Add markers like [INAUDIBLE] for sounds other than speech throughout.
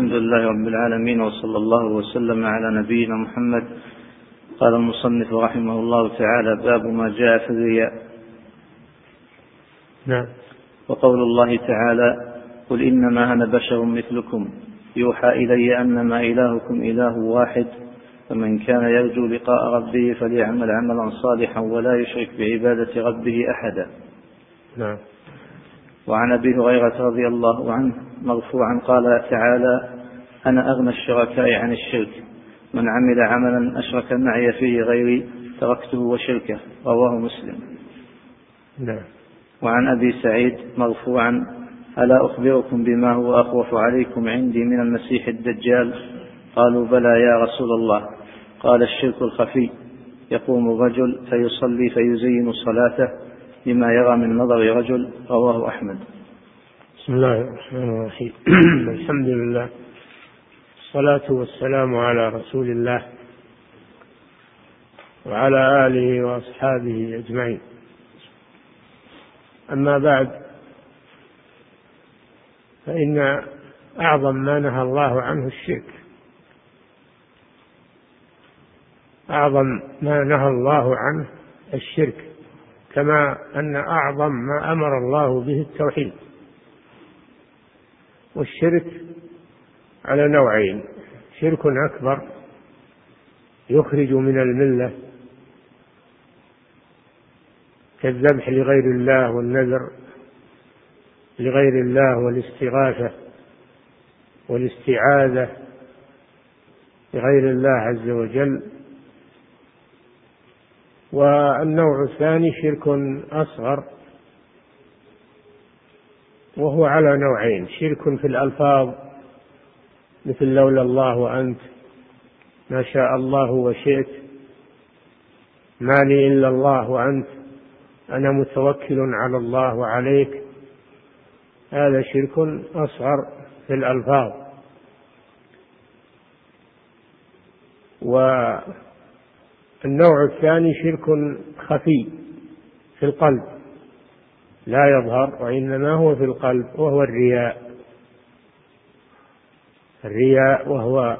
الحمد لله رب العالمين وصلى الله وسلم على نبينا محمد. قال المصنف رحمه الله تعالى باب ما جاء في الرياء. نعم. وقول الله تعالى قل إنما أنا بشر مثلكم. يوحى إلي أنما إلهكم إله واحد. فمن كان يرجو لقاء ربه فليعمل عملا صالحا ولا يشرك بعبادة ربه أحدا. نعم. وعن أبي هريرة رضي الله عنه مرفوعا قال تعالى أنا أغنى الشركاء عن الشرك من عمل عملا أشرك معي فيه غيري تركته وشركه رواه مسلم. نعم. وعن أبي سعيد مرفوعا ألا أخبركم بما هو أخوف عليكم عندي من المسيح الدجال؟ قالوا بلى يا رسول الله. قال الشرك الخفي. يقوم الرجل فيصلي فيزين صلاته لما يرى من نظر رجل رواه أحمد. بسم الله الرحمن الرحيم. [CLEARS THROAT] الحمد لله الصلاة والسلام على رسول الله وعلى آله وأصحابه أجمعين. أما بعد فإن أعظم ما نهى الله عنه الشرك أعظم ما نهى الله عنه الشرك كما أن أعظم ما أمر الله به التوحيد. والشرك على نوعين. شرك أكبر يخرج من الملة كالذبح لغير الله والنذر لغير الله والاستغاثة والاستعاذة لغير الله عز وجل. والنوع الثاني شرك أصغر وهو على نوعين شرك في الألفاظ مثل لولا الله وأنت ما شاء الله وشئت ما لي إلا الله وأنت أنا متوكل على الله وعليك. هذا شرك أصغر في الألفاظ. و النوع الثاني شرك خفي في القلب. لا يظهر وإنما هو في القلب وهو الرياء. الرياء وهو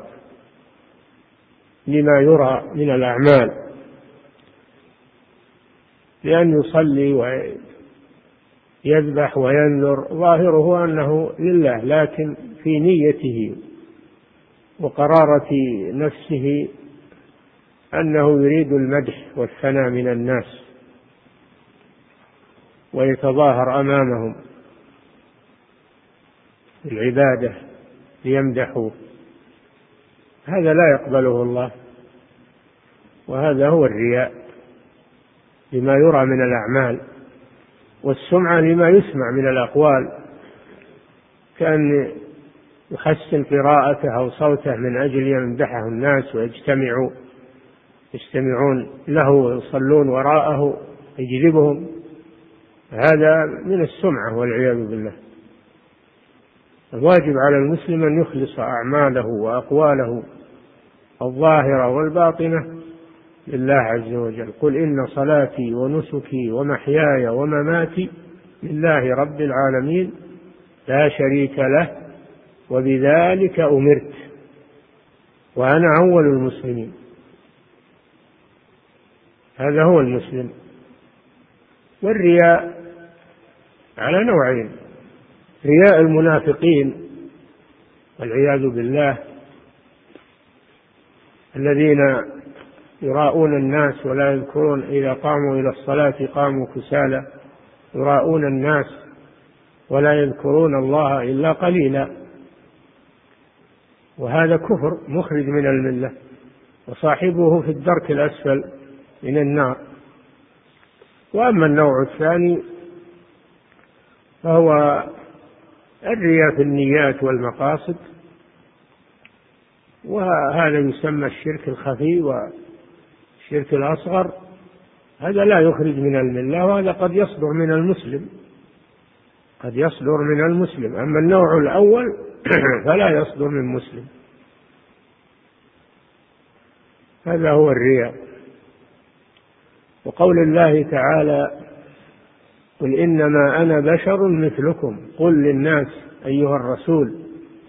لما يرى من الأعمال. لأن يصلي ويذبح وينذر ظاهره أنه لله لكن في نيته وقرارة نفسه أنه يريد المدح والثناء من الناس ويتظاهر أمامهم بالعبادة ليمدحوه هذا لا يقبله الله وهذا هو الرياء لما يرى من الأعمال والسمعة لما يسمع من الأقوال. كأن يحسن قراءته أو صوته من أجل يمدحه الناس ويجتمعوا. يستمعون له ويصلون وراءه يجذبهم. هذا من السمعة والعياذ بالله. الواجب على المسلم أن يخلص أعماله وأقواله الظاهرة والباطنة لله عز وجل. قل إن صلاتي ونسكي ومحياي ومماتي لله رب العالمين لا شريك له وبذلك أمرت. وأنا أول المسلمين. هذا هو المسلم. والرياء على نوعين رياء المنافقين والعياذ بالله الذين يراءون الناس ولا يذكرون إذا قاموا إلى الصلاة قاموا كسالى يراءون الناس ولا يذكرون الله إلا قليلا. وهذا كفر مخرج من الملة وصاحبه في الدرك الأسفل من النار. وأما النوع الثاني فهو الرياء في النيات والمقاصد وهذا يسمى الشرك الخفي والشرك الأصغر. هذا لا يخرج من الملة وهذا قد يصدر من المسلم. قد يصدر من المسلم. أما النوع الأول [COUGHS] فلا يصدر من مسلم. هذا هو الرياء وقول الله تعالى قل إنما أنا بشر مثلكم قل للناس أيها الرسول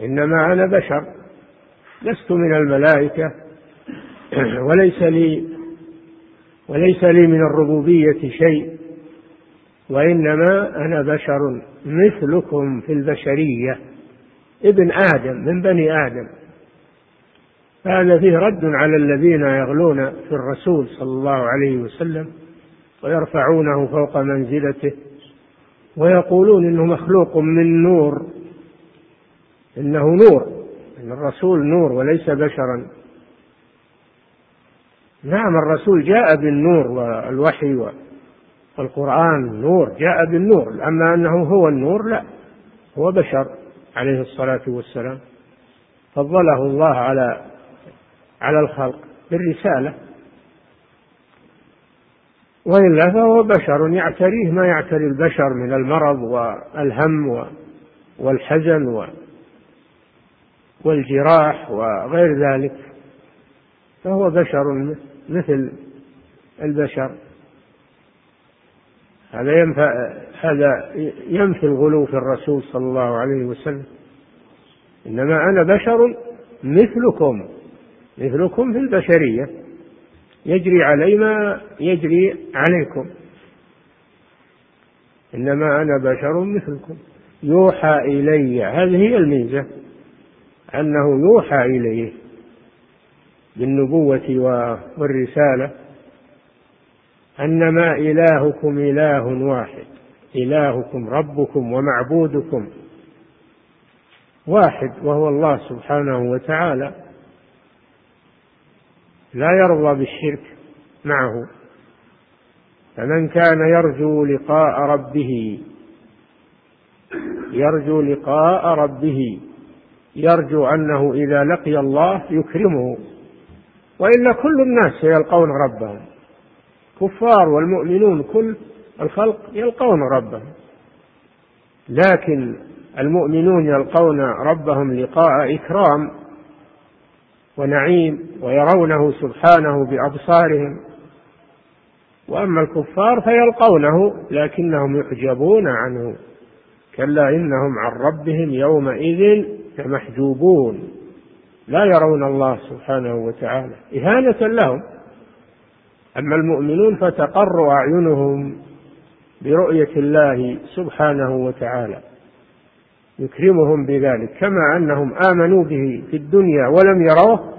إنما أنا بشر لست من الملائكة [CLEARS THROAT] وليس لي وليس لي من الربوبية شيء وإنما أنا بشر مثلكم في البشرية ابن آدم من بني آدم هذا فيه رد على الذين يغلون في الرسول صلى الله عليه وسلم ويرفعونه فوق منزلته ويقولون إنه مخلوق من نور إنه نور إن الرسول نور وليس بشرا. نعم الرسول جاء بالنور والوحي والقرآن نور جاء بالنور أما أنه هو النور لا هو بشر عليه الصلاة والسلام. فضله الله على على الخلق بالرسالة. وإلا فهو بشر يعتريه ما يعتري البشر من المرض والهم والحزن والجراح وغير ذلك. فهو بشر مثل البشر. هذا ينفع هذا ينفي الغلو في الرسول صلى الله عليه وسلم. إنما أنا بشر مثلكم. مثلكم في البشرية. يجري علي ما يجري عليكم. إنما أنا بشر مثلكم. يوحى إلي هذه هي الميزة أنه يوحى اليه بالنبوة والرسالة أنما إلهكم إله واحد. إلهكم ربكم ومعبودكم واحد وهو الله سبحانه وتعالى. لا يرضى بالشرك معه. فمن كان يرجو لقاء ربه يرجو لقاء ربه يرجو أنه إذا لقي الله يكرمه. وإلا كل الناس سيلقون ربهم. الكفار والمؤمنون كل الخلق يلقون ربهم. لكن المؤمنون يلقون ربهم لقاء إكرام. ونعيم ويرونه سبحانه بأبصارهم. وأما الكفار فيلقونه لكنهم يحجبون عنه كلا إنهم عن ربهم يومئذ لمحجوبون. لا يرون الله سبحانه وتعالى إهانة لهم. أما المؤمنون فتقر أعينهم برؤية الله سبحانه وتعالى. يكرمهم بذلك كما أنهم آمنوا به في الدنيا ولم يروه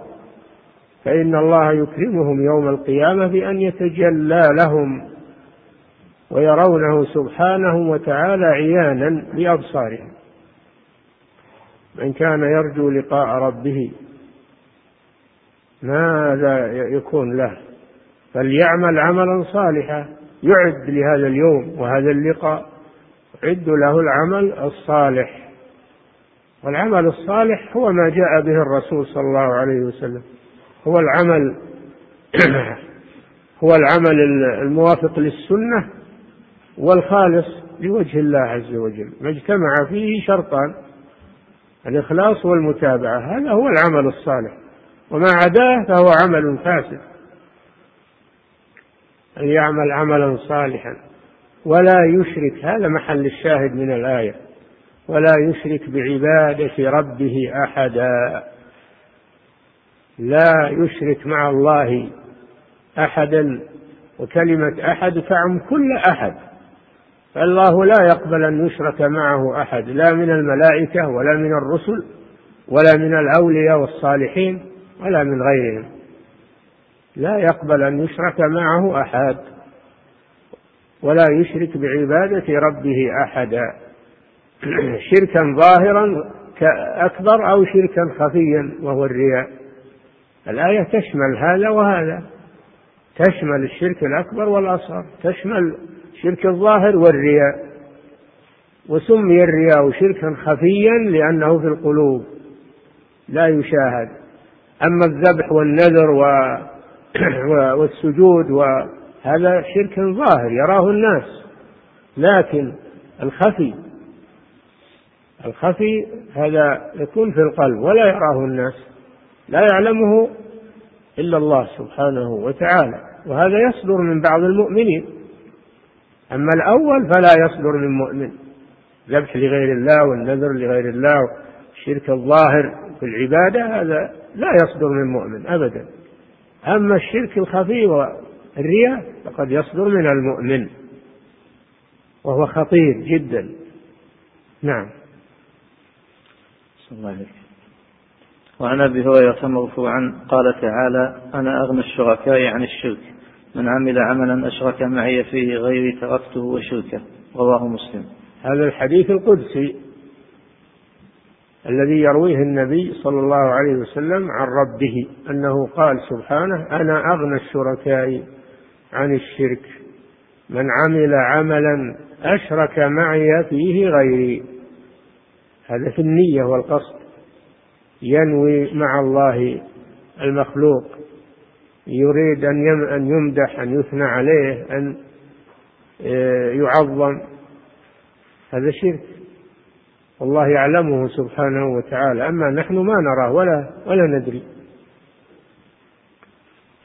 فإن الله يكرمهم يوم القيامة بأن يتجلى لهم ويرونه سبحانه وتعالى عيانا بأبصارهم من كان يرجو لقاء ربه ماذا يكون له؟ فليعمل عملا صالحا. يعد لهذا اليوم وهذا اللقاء يعد له العمل الصالح. والعمل الصالح هو ما جاء به الرسول صلى الله عليه وسلم. هو العمل [CLEARS THROAT] هو العمل الموافق للسنة والخالص لوجه الله عز وجل. ما اجتمع فيه شرطان الإخلاص والمتابعة. هذا هو العمل الصالح. وما عداه فهو عمل فاسد. أن يعمل عملا صالحا. ولا يشرك. هذا محل الشاهد من الآية. ولا يشرك بعبادة ربه أحدا. لا يشرك مع الله أحدا وكلمة أحد تعم كل أحد. فالله لا يقبل أن يشرك معه أحد لا من الملائكة ولا من الرسل ولا من الأولياء والصالحين ولا من غيرهم. لا يقبل أن يشرك معه أحد ولا يشرك بعبادة ربه أحدا. [CLEARS THROAT] شركا ظاهرا أكبر أو شركا خفيا وهو الرياء. الآية تشمل هذا وهذا. تشمل الشرك الأكبر والأصغر تشمل شرك الظاهر والرياء. وسمي الرياء شركا خفيا لأنه في القلوب لا يشاهد. أما الذبح والنذر و [CLEARS THROAT] والسجود وهذا شرك ظاهر يراه الناس. لكن الخفي الخفي هذا يكون في القلب ولا يراه الناس لا يعلمه إلا الله سبحانه وتعالى وهذا يصدر من بعض المؤمنين. أما الأول فلا يصدر من مؤمن ذبح لغير الله والنذر لغير الله الشرك الظاهر في العبادة هذا لا يصدر من مؤمن أبدا. أما الشرك الخفي والرياء فقد يصدر من المؤمن وهو خطير جدا. نعم. وعن أبي هريرة مرفوعا قال تعالى أنا أغنى الشركاء عن الشرك. من عمل عملا أشرك معي فيه غيري تركته وشركه. رواه مسلم. هذا الحديث القدسي الذي يرويه النبي صلى الله عليه وسلم عن ربه أنه قال سبحانه أنا أغنى الشركاء عن الشرك. من عمل عملا أشرك معي فيه غيري. هذا في النية والقصد. ينوي مع الله المخلوق. يريد أن يمدح أن يثنى عليه أن آه، يعظم. هذا شرك. والله يعلمه سبحانه وتعالى. أما نحن ما نراه ولا ولا ندري.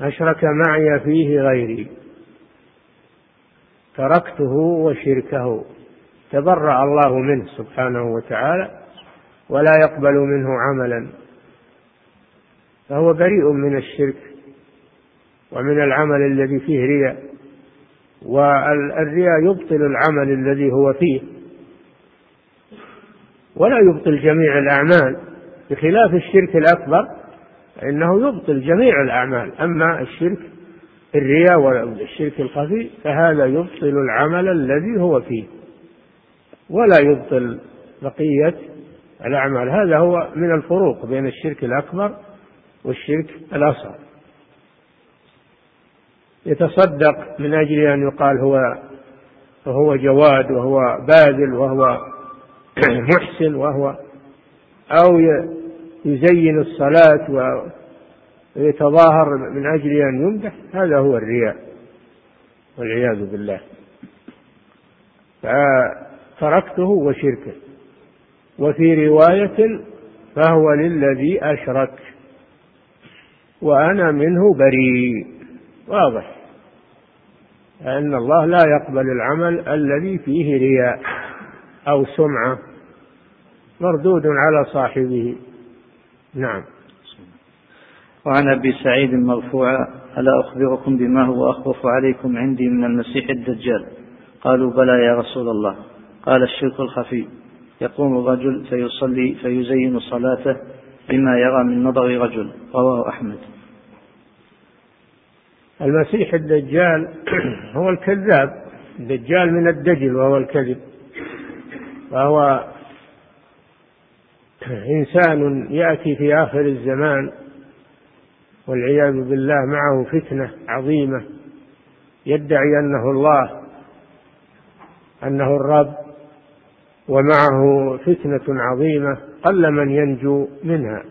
أشرك معي فيه غيري. تركته وشركه. تبرأ الله منه سبحانه وتعالى ولا يقبل منه عملا. فهو بريء من الشرك ومن العمل الذي فيه رياء والرياء يبطل العمل الذي هو فيه. ولا يبطل جميع الأعمال. بخلاف الشرك الأكبر فإنه يبطل جميع الأعمال. أما الشرك الرياء والشرك الخفي فهذا يبطل العمل الذي هو فيه. ولا يبطل بقية الأعمال. هذا هو من الفروق بين الشرك الأكبر والشرك الأصغر. يتصدق من أجل أن يقال هو وهو جواد وهو باذل وهو [CLEARS THROAT] محسن وهو أو يزين الصلاة ويتظاهر من أجل أن يمدح. هذا هو الرياء والعياذ بالله. فتركته وشركه. وفي رواية فهو للذي أشرك وأنا منه بريء. واضح. أن الله لا يقبل العمل الذي فيه رياء أو سمعة. مردود على صاحبه. نعم. وعن أبي سعيد مرفوعا ألا أخبركم بما هو أخوف عليكم عندي من المسيح الدجال؟ قالوا بلى يا رسول الله. قال الشرك الخفي. يقوم الرجل فيصلي فيزين صلاته بما يرى من نظر رجل. رواه أحمد. المسيح الدجال [CLEARS THROAT] هو الكذاب. الدجال من الدجل وهو الكذب. فهو [CLEARS THROAT] إنسان يأتي في آخر الزمان والعياذ بالله معه فتنة عظيمة. يدعي أنه الله أنه الرب. ومعه فتنة عظيمة قل من ينجو منها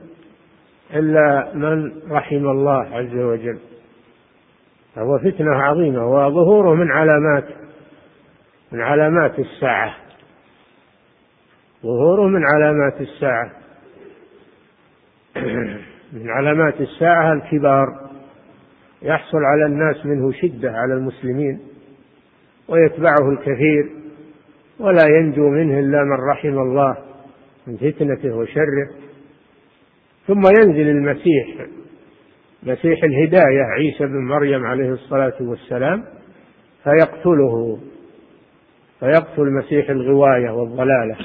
إلا من رحم الله عز وجل. فهو فتنة عظيمة وظهوره من علامات من علامات الساعة. ظهوره من علامات الساعة. [CLEARS THROAT] من علامات الساعة الكبار. يحصل على الناس منه شدة على المسلمين ويتبعه الكثير. ولا ينجو منه إلا من رحم الله من فتنته وشره. ثم ينزل المسيح مسيح الهداية عيسى بن مريم عليه الصلاة والسلام فيقتله فيقتل مسيح الغواية والضلالة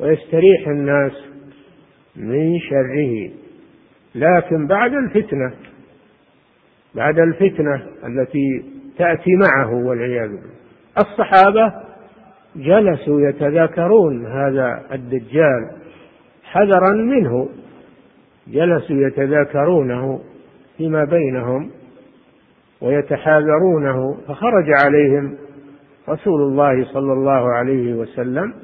ويستريح الناس من شره. لكن بعد الفتنة بعد الفتنة التي تأتي معه والعياذ بالله الصحابة جلسوا يتذاكرون هذا الدجال حذرا منه. جلسوا يتذاكرونه فيما بينهم ويتحاذرونه. فخرج عليهم رسول الله صلى الله عليه وسلم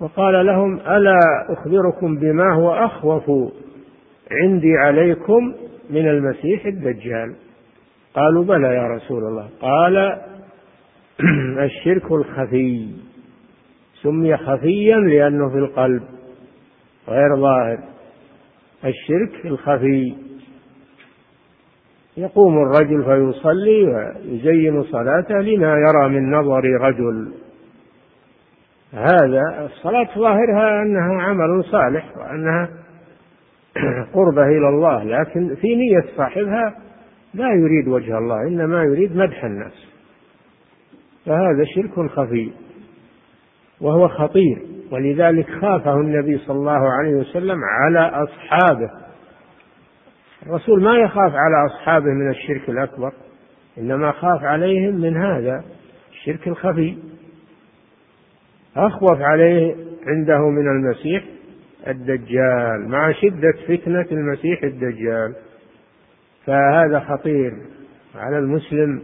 وقال لهم ألا أخبركم بما هو أخوف عندي عليكم من المسيح الدجال? قالوا بلى يا رسول الله. قال [CLEARS THROAT] الشرك الخفي سمي خفيا لأنه في القلب غير ظاهر. الشرك الخفي يقوم الرجل فيصلي ويزين صلاته لما يرى من نظر رجل. هذا الصلاة ظاهرها أنها عمل صالح وأنها [CLEARS THROAT] قربة إلى الله لكن في نية صاحبها لا يريد وجه الله إنما يريد مدح الناس. فهذا شرك خفي وهو خطير ولذلك خافه النبي صلى الله عليه وسلم على أصحابه. الرسول ما يخاف على أصحابه من الشرك الأكبر إنما خاف عليهم من هذا الشرك الخفي. أخوف عليه عنده من المسيح الدجال مع شدة فتنة المسيح الدجال. فهذا خطير على المسلم.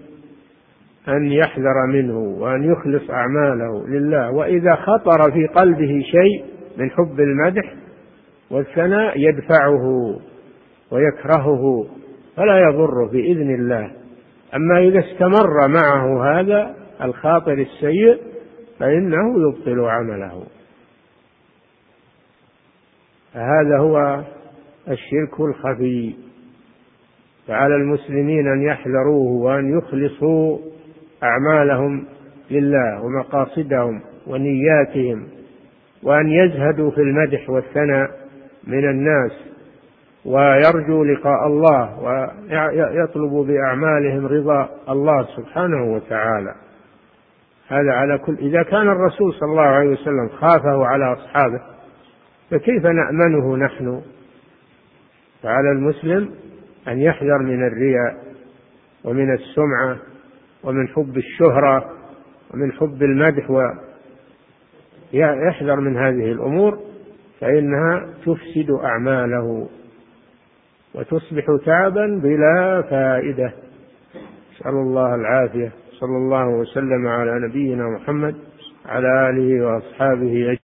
أن يحذر منه وأن يخلص أعماله لله. وإذا خطر في قلبه شيء من حب المدح والثناء يدفعه ويكرهه فلا يضره بإذن الله. أما إذا استمر معه هذا الخاطر السيء فإنه يبطل عمله. هذا هو الشرك الخفي. فعلى المسلمين أن يحذروه وأن يخلصوا أعمالهم لله ومقاصدهم ونياتهم وأن يزهدوا في المدح والثناء من الناس ويرجوا لقاء الله ويطلبوا بأعمالهم رضا الله سبحانه وتعالى. هذا على كل إذا كان الرسول صلى الله عليه وسلم خافه على أصحابه فكيف نأمنه نحن؟ فعلى المسلم أن يحذر من الرياء ومن السمعة ومن حب الشهرة ومن حب المدح ويحذر من هذه الأمور فإنها تفسد أعماله وتصبح تعبا بلا فائدة. نسأل الله العافية. صلى الله وسلم على نبينا محمد على آله وأصحابه أجمعين.